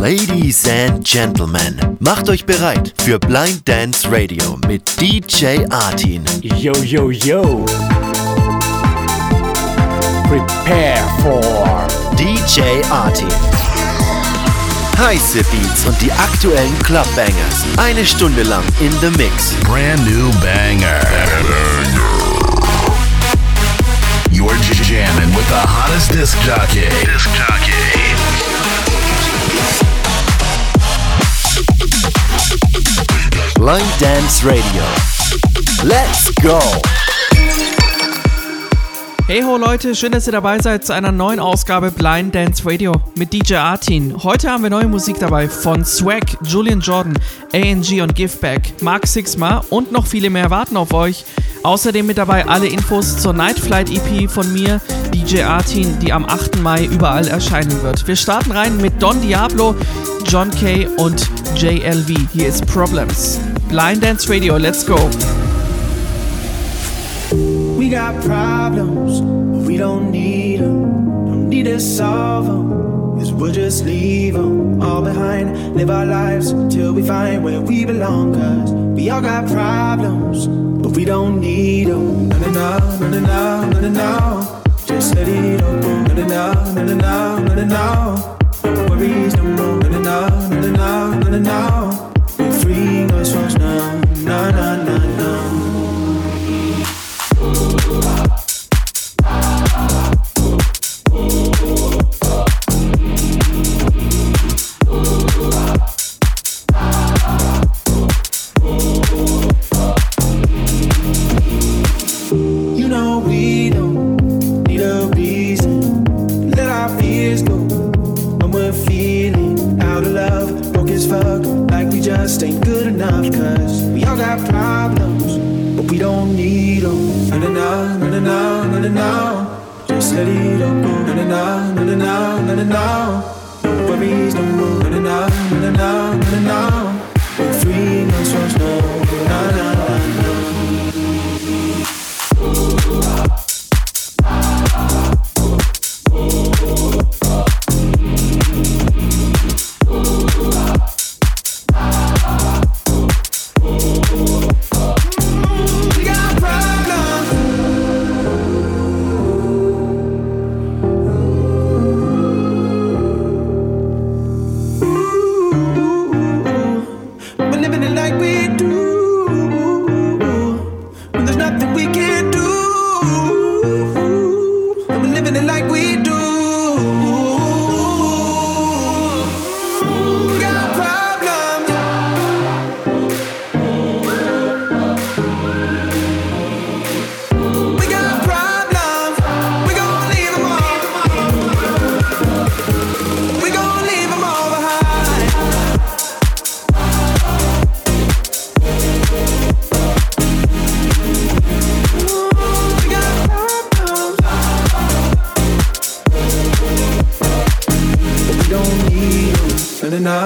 Ladies and Gentlemen, macht euch bereit für Blind Dance Radio mit DJ Artin. Yo, yo, yo. Prepare for DJ Artin. Heiße Beats und die aktuellen Clubbangers. Eine Stunde lang in the Mix. Brand new banger. You're jamming with the hottest disc jockey. Disc jockey. Blind Dance Radio. Let's go! Hey ho Leute, schön, dass ihr dabei seid zu einer neuen Ausgabe Blind Dance Radio mit DJ Artin. Heute haben wir neue Musik dabei von Swag, Julian Jordan, ANG und Giveback, Mark Sixma und noch viele mehr warten auf euch. Außerdem mit dabei alle Infos zur Night Flight EP von mir, DJ Artin, die am 8. Mai überall erscheinen wird. Wir starten rein mit Don Diablo, John Kay und JLV. Hier ist Problems. Blind Dance Radio. Let's go. We got problems, but we don't need them. Don't need to solve them. Cause we'll just leave them all behind. Live our lives till we find where we belong. Cause we all got problems, but we don't need them. No, no, no, no, no, no, no. Just let it open. No, no, no, no, no, no, no, no. Worries no more. No, no, no, no, no, no, no always rush no, Nah, nah, nah, nah.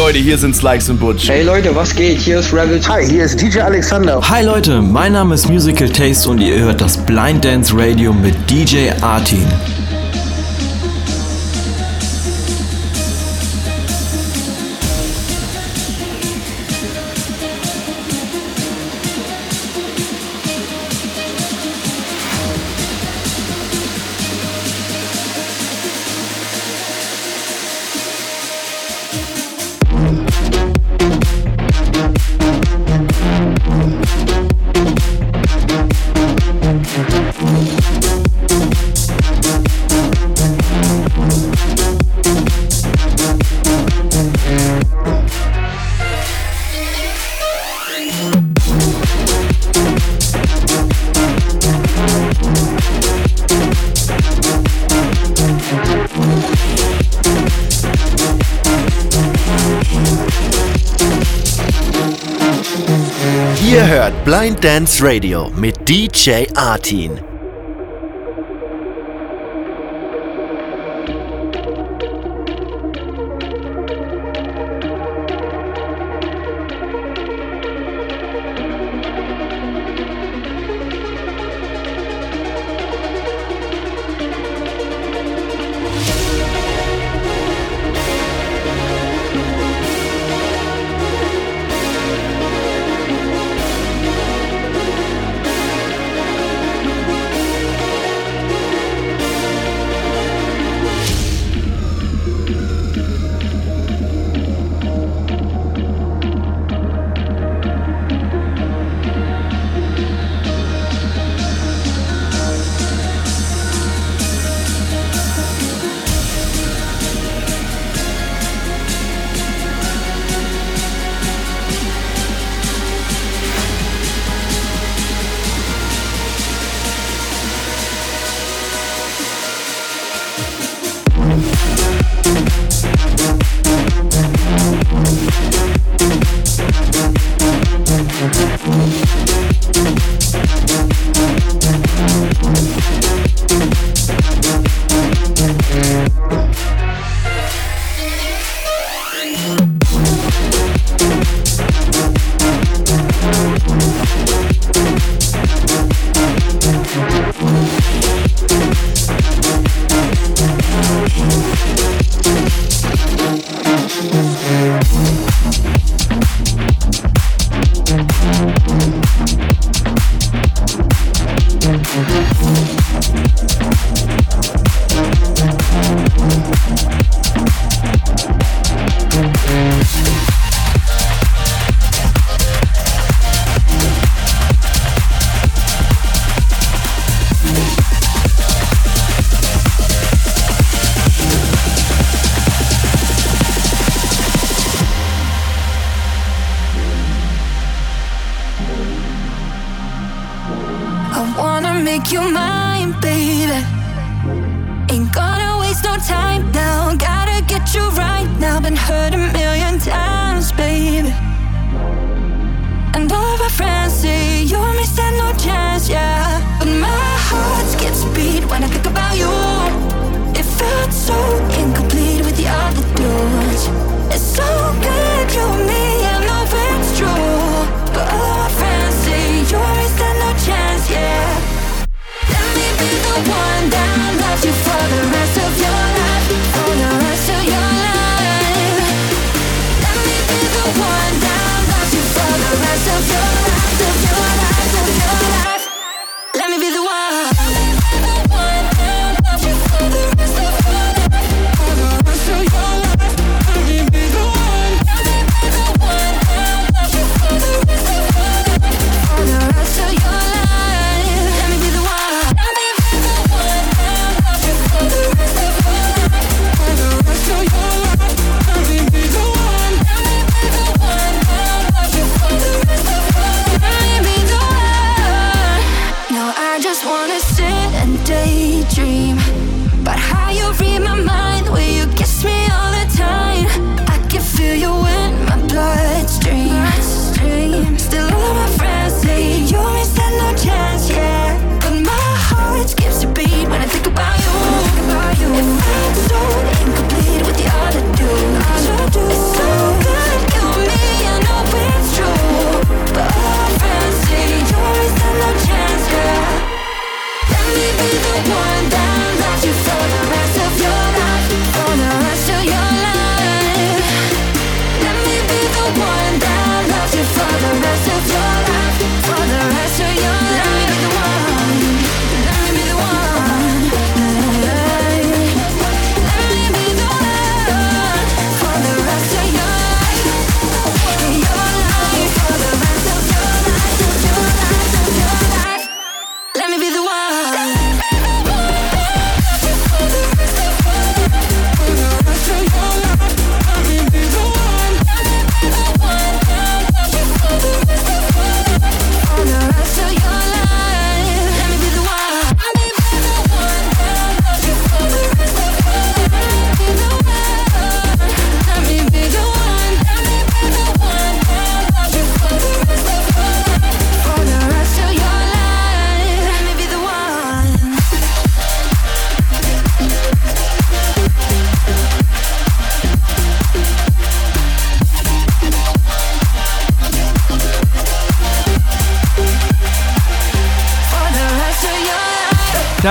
Leute, hier sind Slikes und Butch. Hey Leute, was geht? Hier ist Rebel. Hi, hier ist DJ Alexander. Hi Leute, mein Name ist Musical Taste und ihr hört das Blind Dance Radio mit DJ Artin. Ihr hört Blind Dance Radio mit DJ Artin.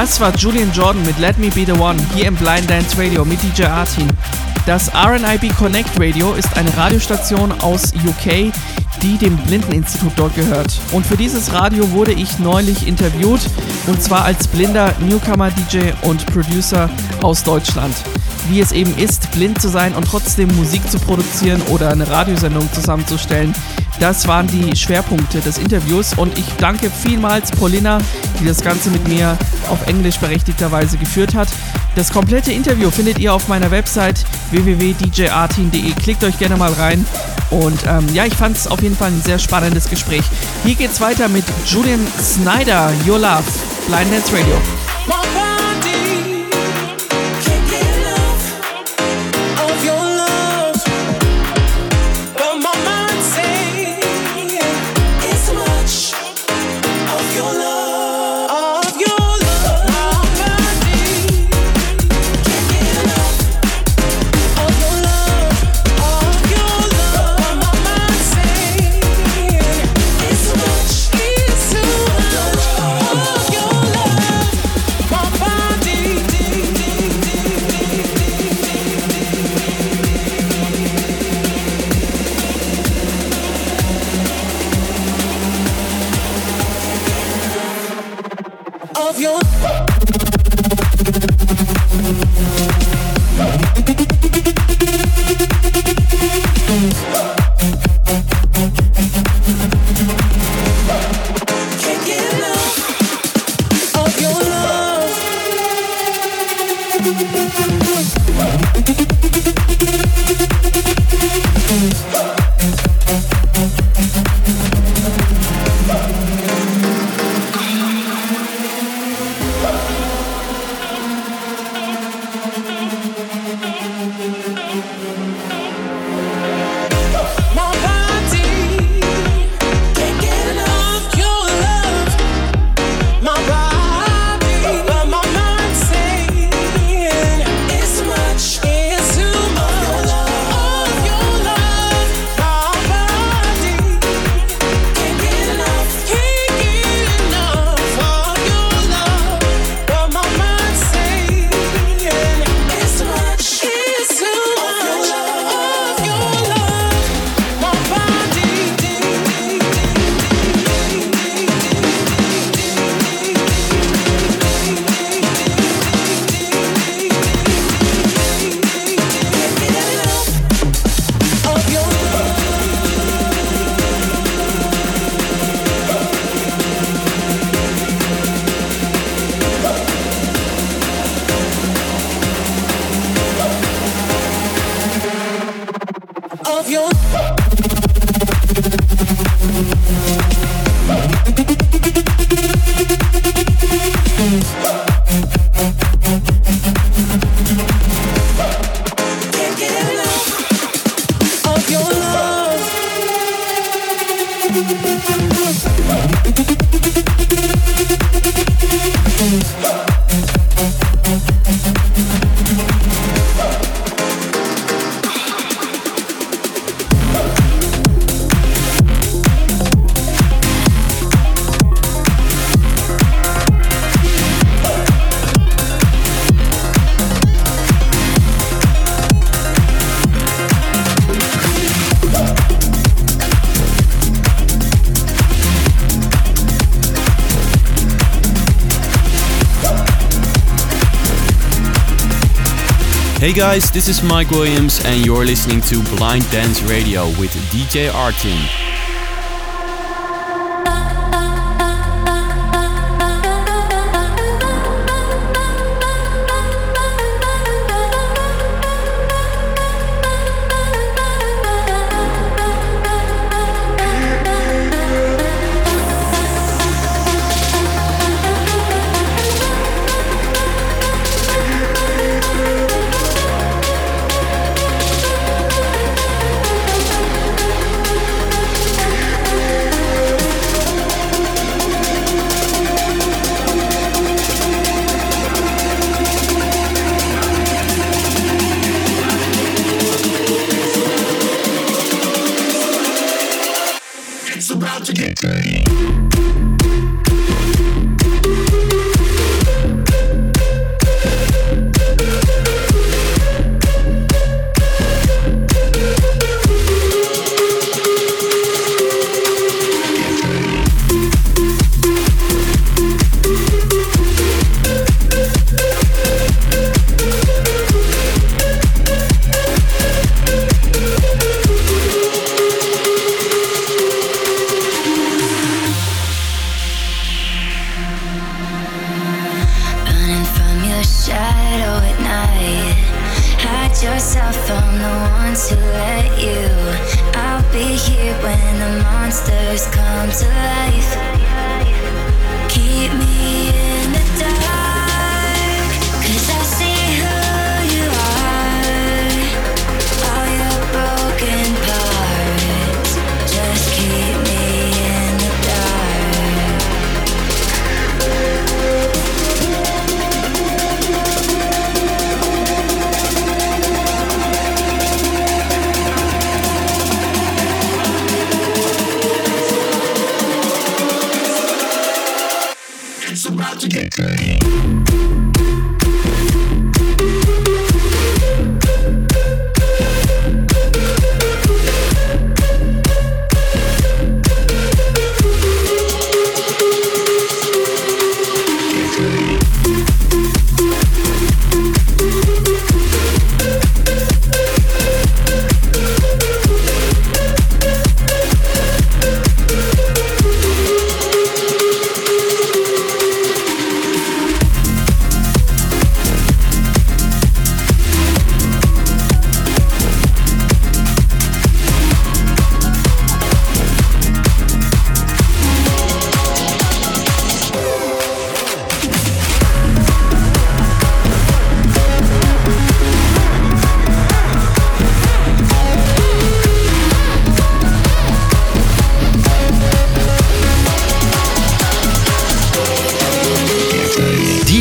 Das war Julian Jordan mit Let Me Be the One hier im Blind Dance Radio mit DJ Artin. Das RNIB Connect Radio ist eine Radiostation aus UK, die dem Blindeninstitut dort gehört. Und für dieses Radio wurde ich neulich interviewt und zwar als blinder Newcomer-DJ und Producer aus Deutschland. Wie es eben ist, blind zu sein und trotzdem Musik zu produzieren oder eine Radiosendung zusammenzustellen. Das waren die Schwerpunkte des Interviews und ich danke vielmals Paulina, die das Ganze mit mir auf Englisch berechtigterweise geführt hat. Das komplette Interview findet ihr auf meiner Website www.djartin.de. Klickt euch gerne mal rein. Und ähm, ja, ich fand es auf jeden Fall ein sehr spannendes Gespräch. Hier geht's weiter mit Julian Snyder, Your Love, Blind Dance Radio. Hey guys, this is Mike Williams, and you're listening to Blind Dance Radio with DJ Artin. To let you. I'll be here when the monsters come to life.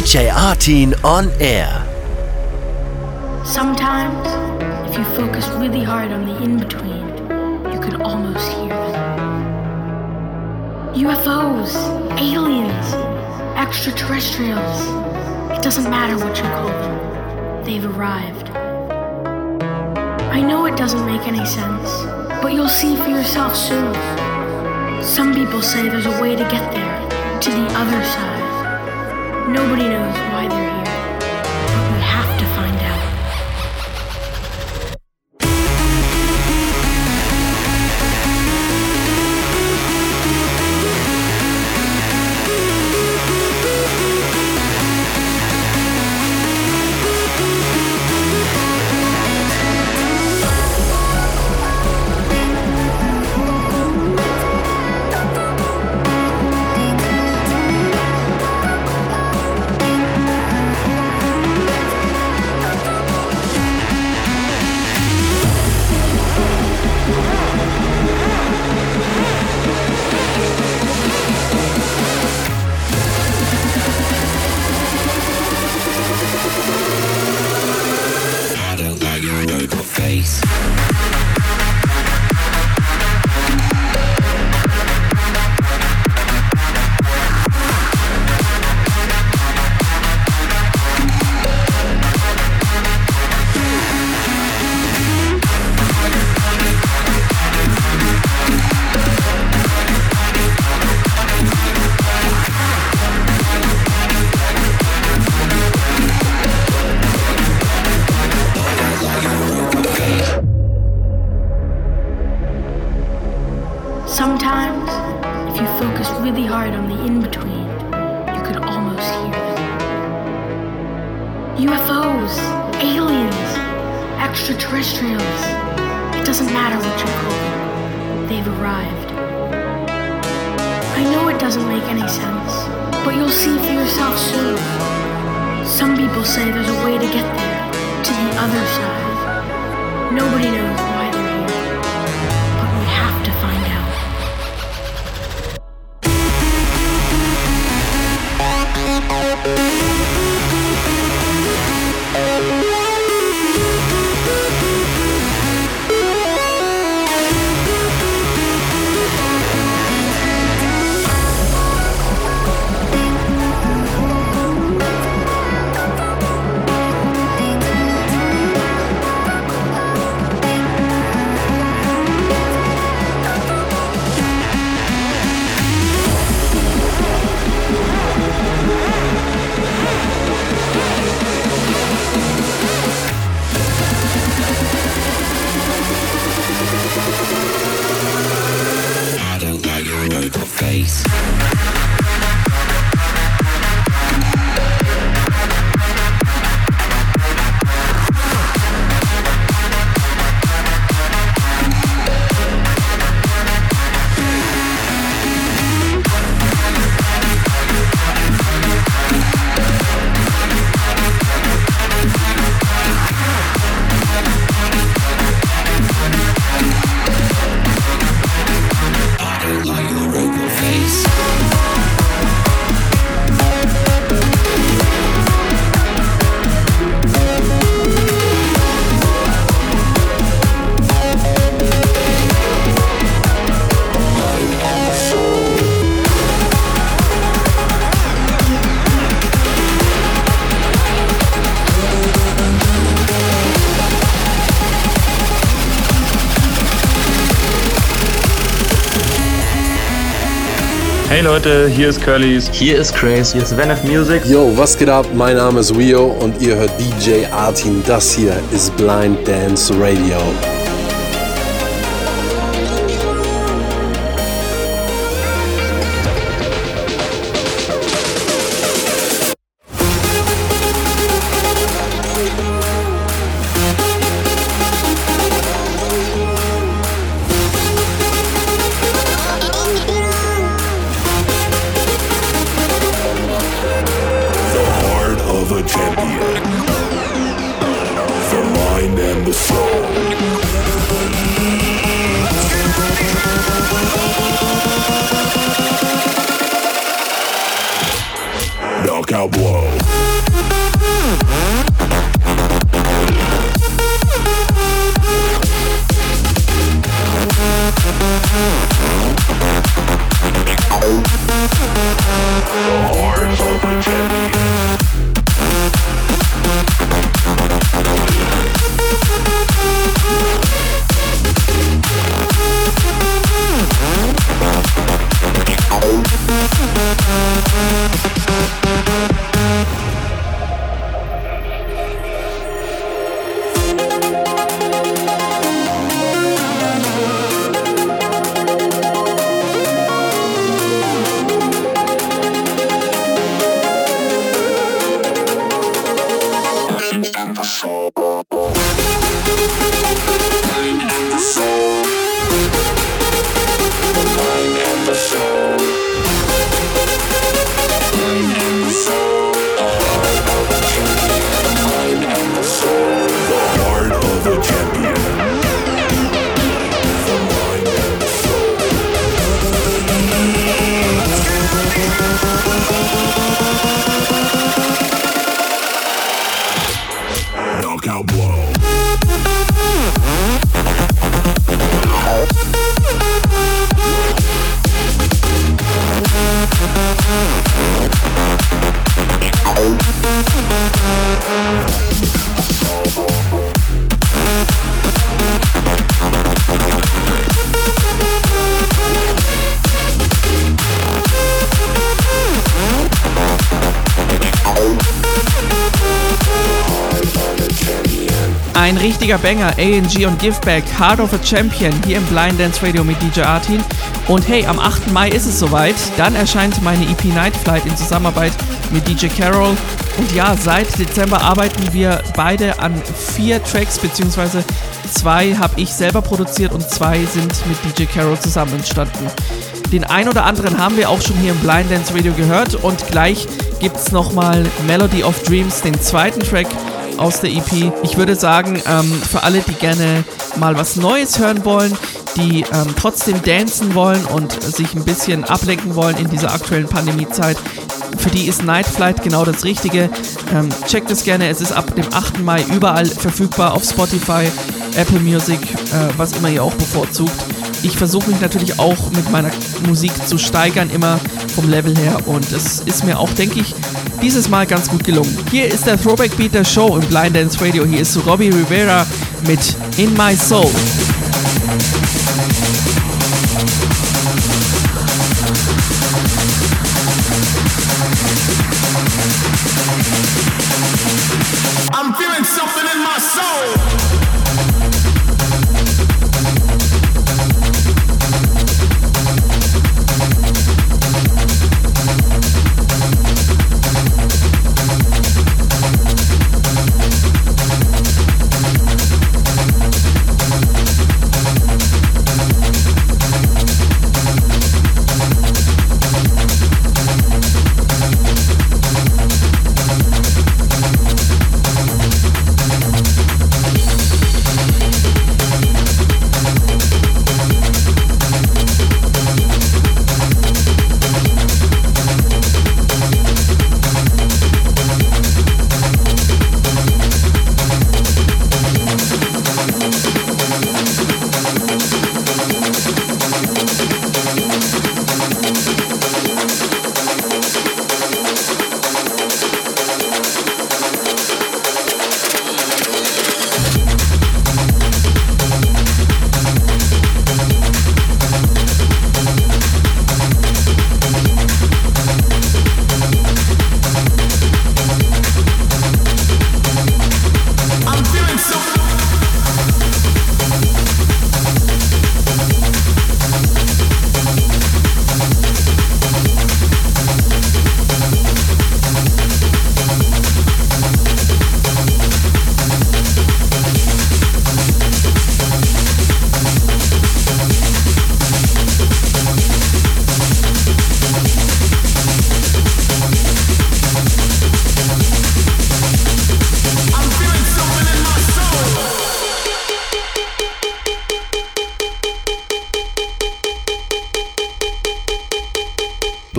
DJ Artin on air. Sometimes, if you focus really hard on the in between, you could almost hear them. UFOs, aliens, extraterrestrials. It doesn't matter what you call them, they've arrived. I know it doesn't make any sense, but you'll see for yourself soon. Some people say there's a way to get there, to the other side. Nobody knows why they're here, Some people say there's a way to get there, to the other side. Nobody knows Hey Leute, hier ist Curlys. Hier ist Craze. Hier ist Van of Music. Yo, was geht ab? Mein Name ist Wio und ihr hört DJ Artin. Das hier ist Blind Dance Radio. Richtiger Banger, ANG und Giveback, Heart of a Champion hier im Blind Dance Radio mit DJ Artin. Und hey, am 8. Mai ist es soweit. Dann erscheint meine EP Night Flight in Zusammenarbeit mit DJ Carol. Und ja, seit Dezember arbeiten wir beide an vier Tracks, beziehungsweise zwei habe ich selber produziert und zwei sind mit DJ Carol zusammen entstanden. Den ein oder anderen haben wir auch schon hier im Blind Dance Radio gehört und gleich gibt es nochmal Melody of Dreams, den zweiten Track aus der EP. Ich würde sagen, ähm, für alle, die gerne mal was Neues hören wollen, die ähm, trotzdem dancen wollen und sich ein bisschen ablenken wollen in dieser aktuellen Pandemiezeit, für die ist Night Flight genau das Richtige. Ähm, checkt es gerne, es ist ab dem 8. Mai überall verfügbar auf Spotify, Apple Music, äh, was immer ihr auch bevorzugt. Ich versuche mich natürlich auch mit meiner Musik zu steigern, immer vom Level her. Und es ist mir auch, denke ich, dieses Mal ganz gut gelungen. Hier ist der Throwback Beat der Show im Blind Dance Radio. Hier ist Robbie Rivera mit In My Soul.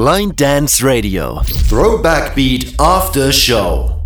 Blind Dance Radio. Throwback Beat After Show.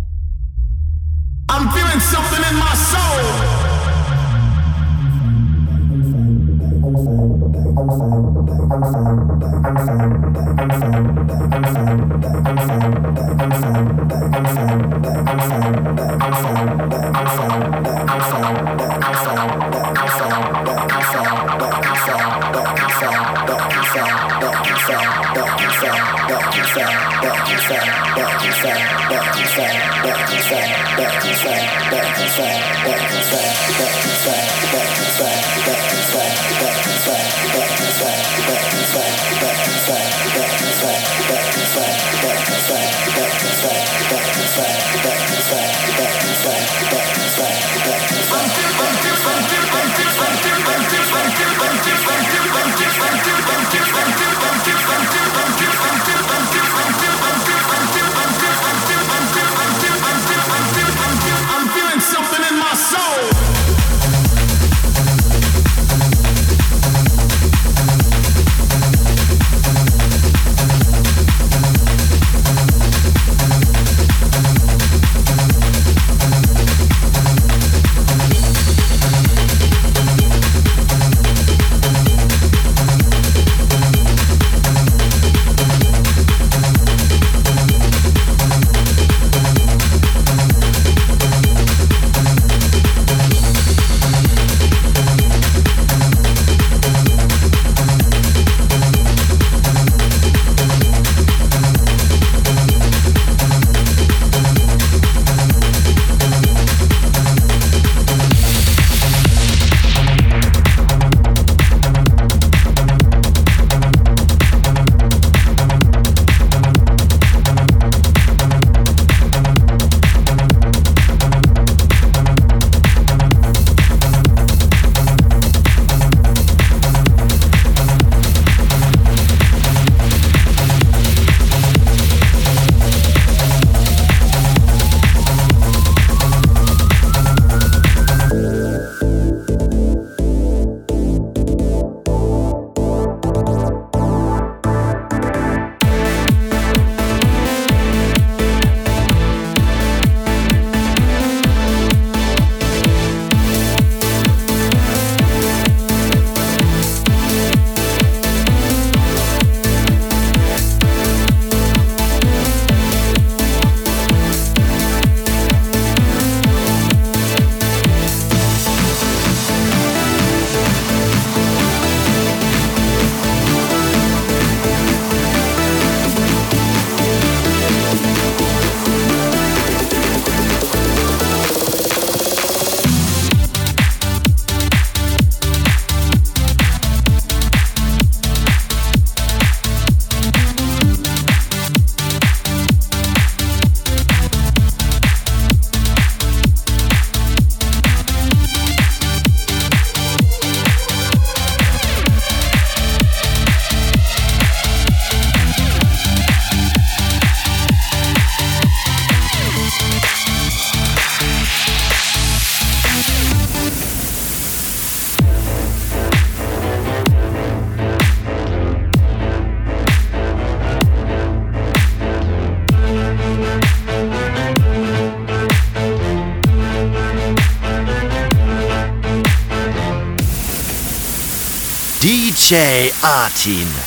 DJ Artin.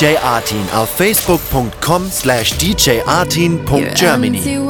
DJ Artin auf facebook.com slash djartin.germany.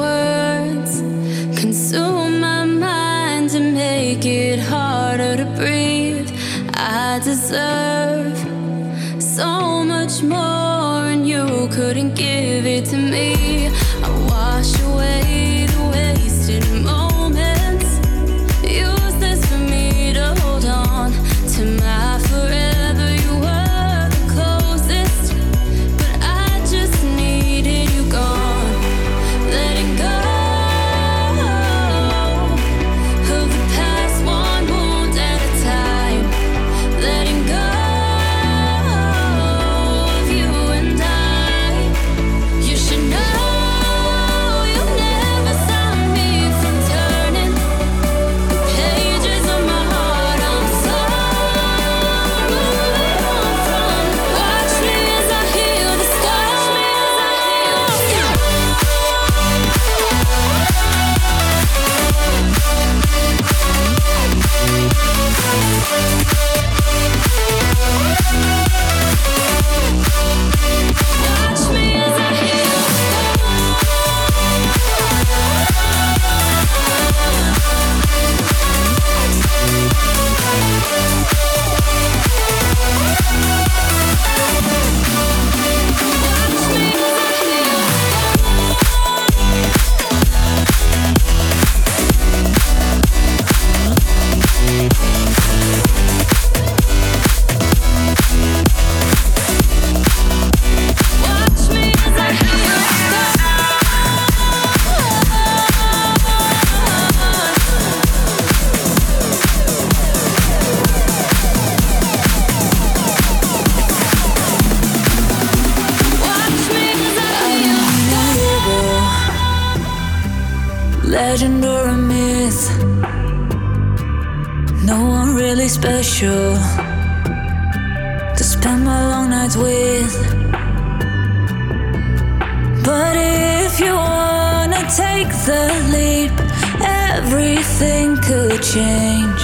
nothing could change.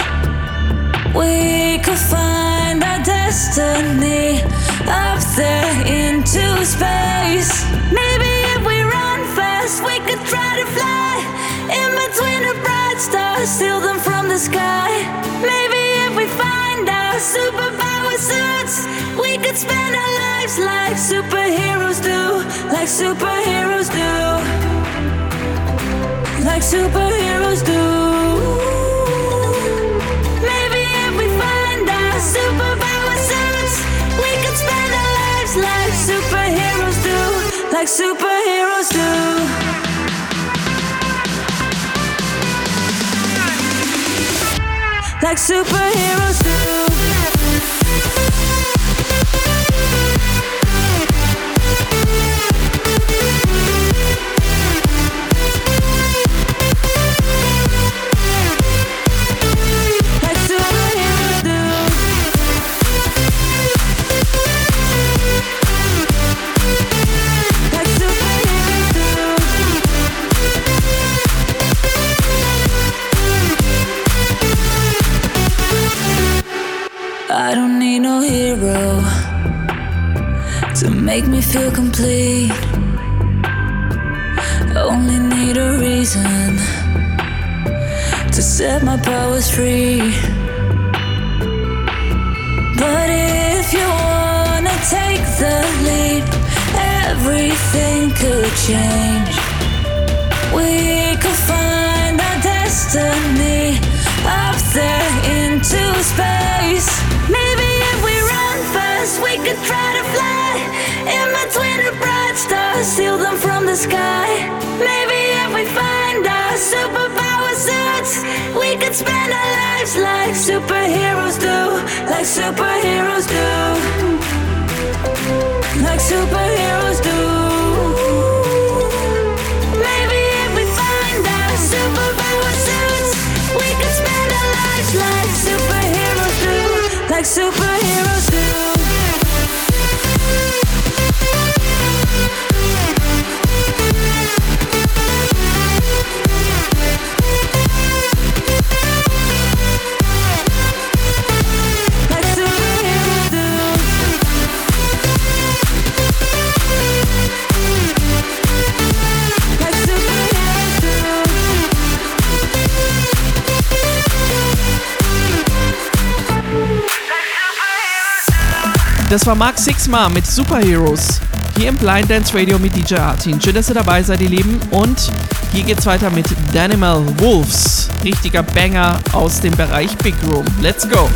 We could find our destiny up there into space. Maybe if we run fast, we could try to fly in between the bright stars, steal them from the sky. Maybe if we find our superpower suits, we could spend our lives like superheroes do, like superheroes do like superheroes do. Maybe if we find our superpower suits, we could spend our lives like superheroes do, like superheroes do. Like superheroes do. Me feel complete. I only need a reason to set my powers free. But if you wanna take the leap, everything could change. We could find our destiny up there into space. Maybe if we run fast, we could try sky. Maybe if we find our superpower suits, we could spend our lives like superheroes do, like superheroes do, like superheroes do. Das war Mark Sixma mit Superheroes. Hier im Blind Dance Radio mit DJ Artin. Schön, dass ihr dabei seid, ihr Lieben. Und hier geht's weiter mit Danimal Wolves. Richtiger Banger aus dem Bereich Big Room. Let's go!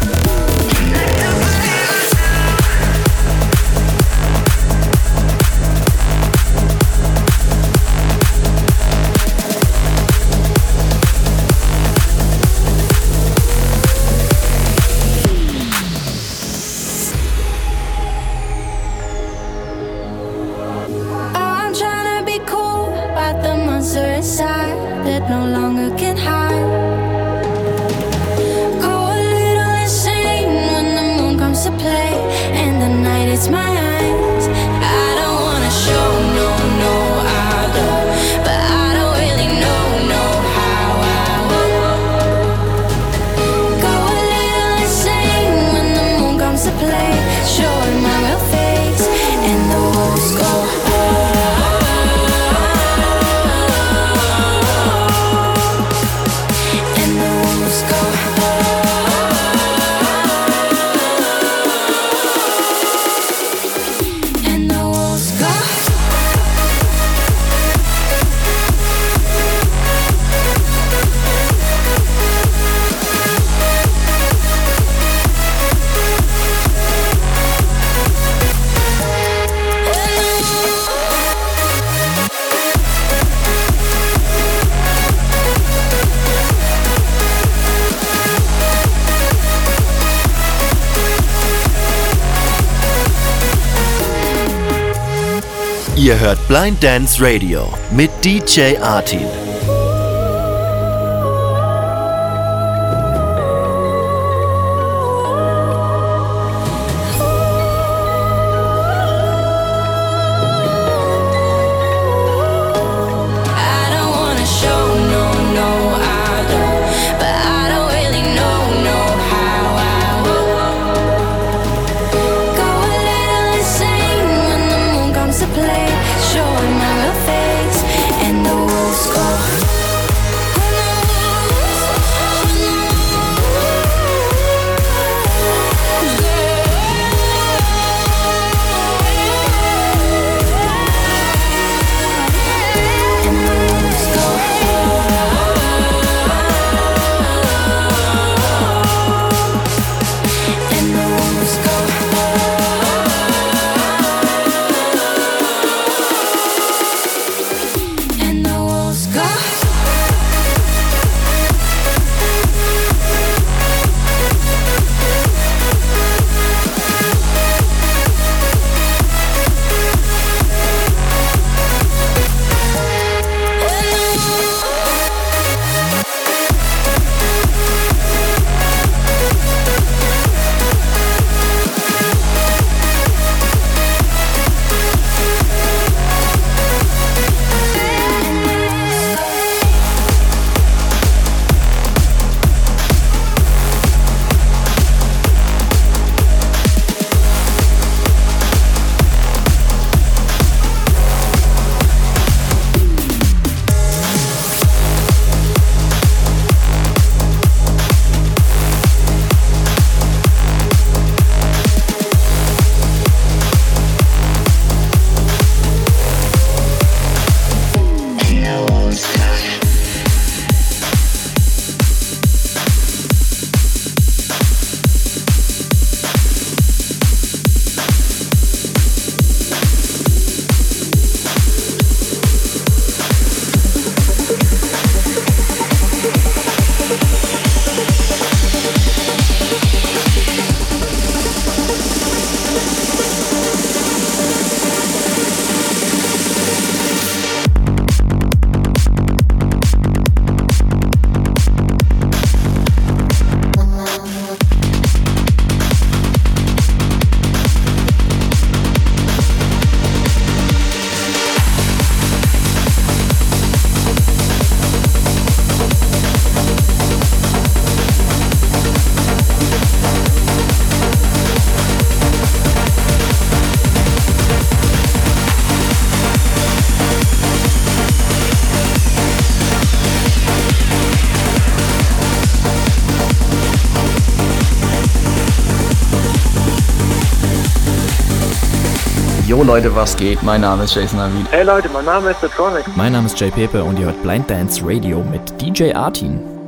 Ihr hört Blind Dance Radio mit DJ Artin. Leute, was geht? Mein Name ist Jason Navid. Hey Leute, mein Name ist Detronic. Mein Name ist Jay Pepe und ihr hört Blind Dance Radio mit DJ Artin.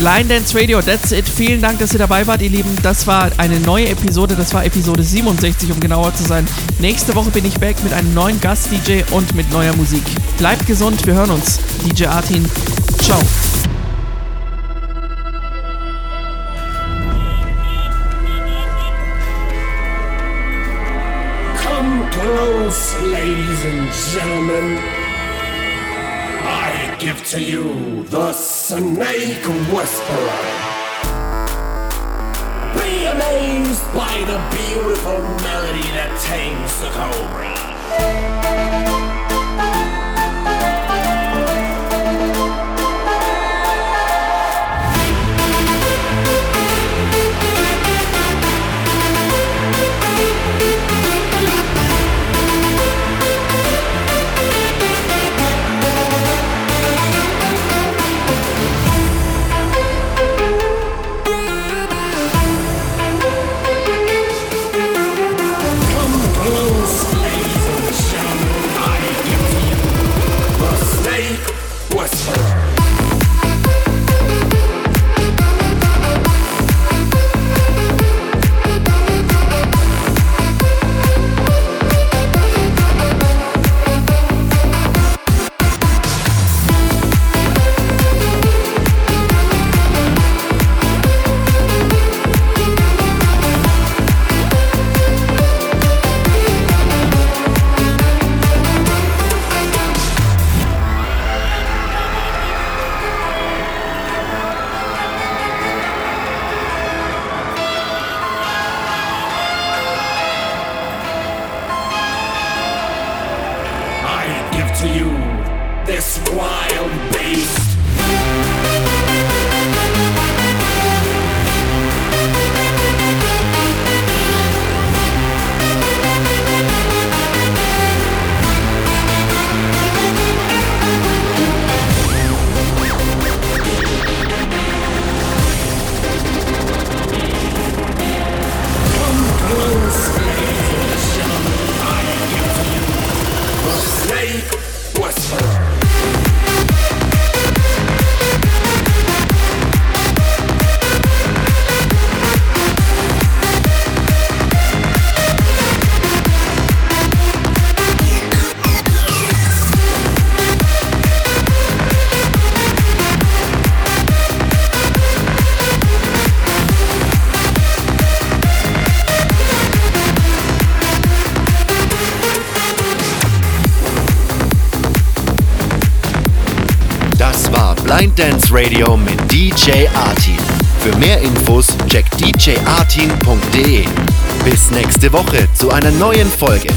Line Dance Radio, that's it. Vielen Dank, dass ihr dabei wart, ihr Lieben. Das war eine neue Episode, das war Episode 67, um genauer zu sein. Nächste Woche bin ich back mit einem neuen Gast-DJ und mit neuer Musik. Bleibt gesund, wir hören uns. DJ Artin, ciao. Come close, ladies and gentlemen. Give to you the Snake Whisperer. Be amazed by the beautiful melody that tames the cobra. Radio mit DJ Artin. Für mehr Infos checkt djartin.de. Bis nächste Woche zu einer neuen Folge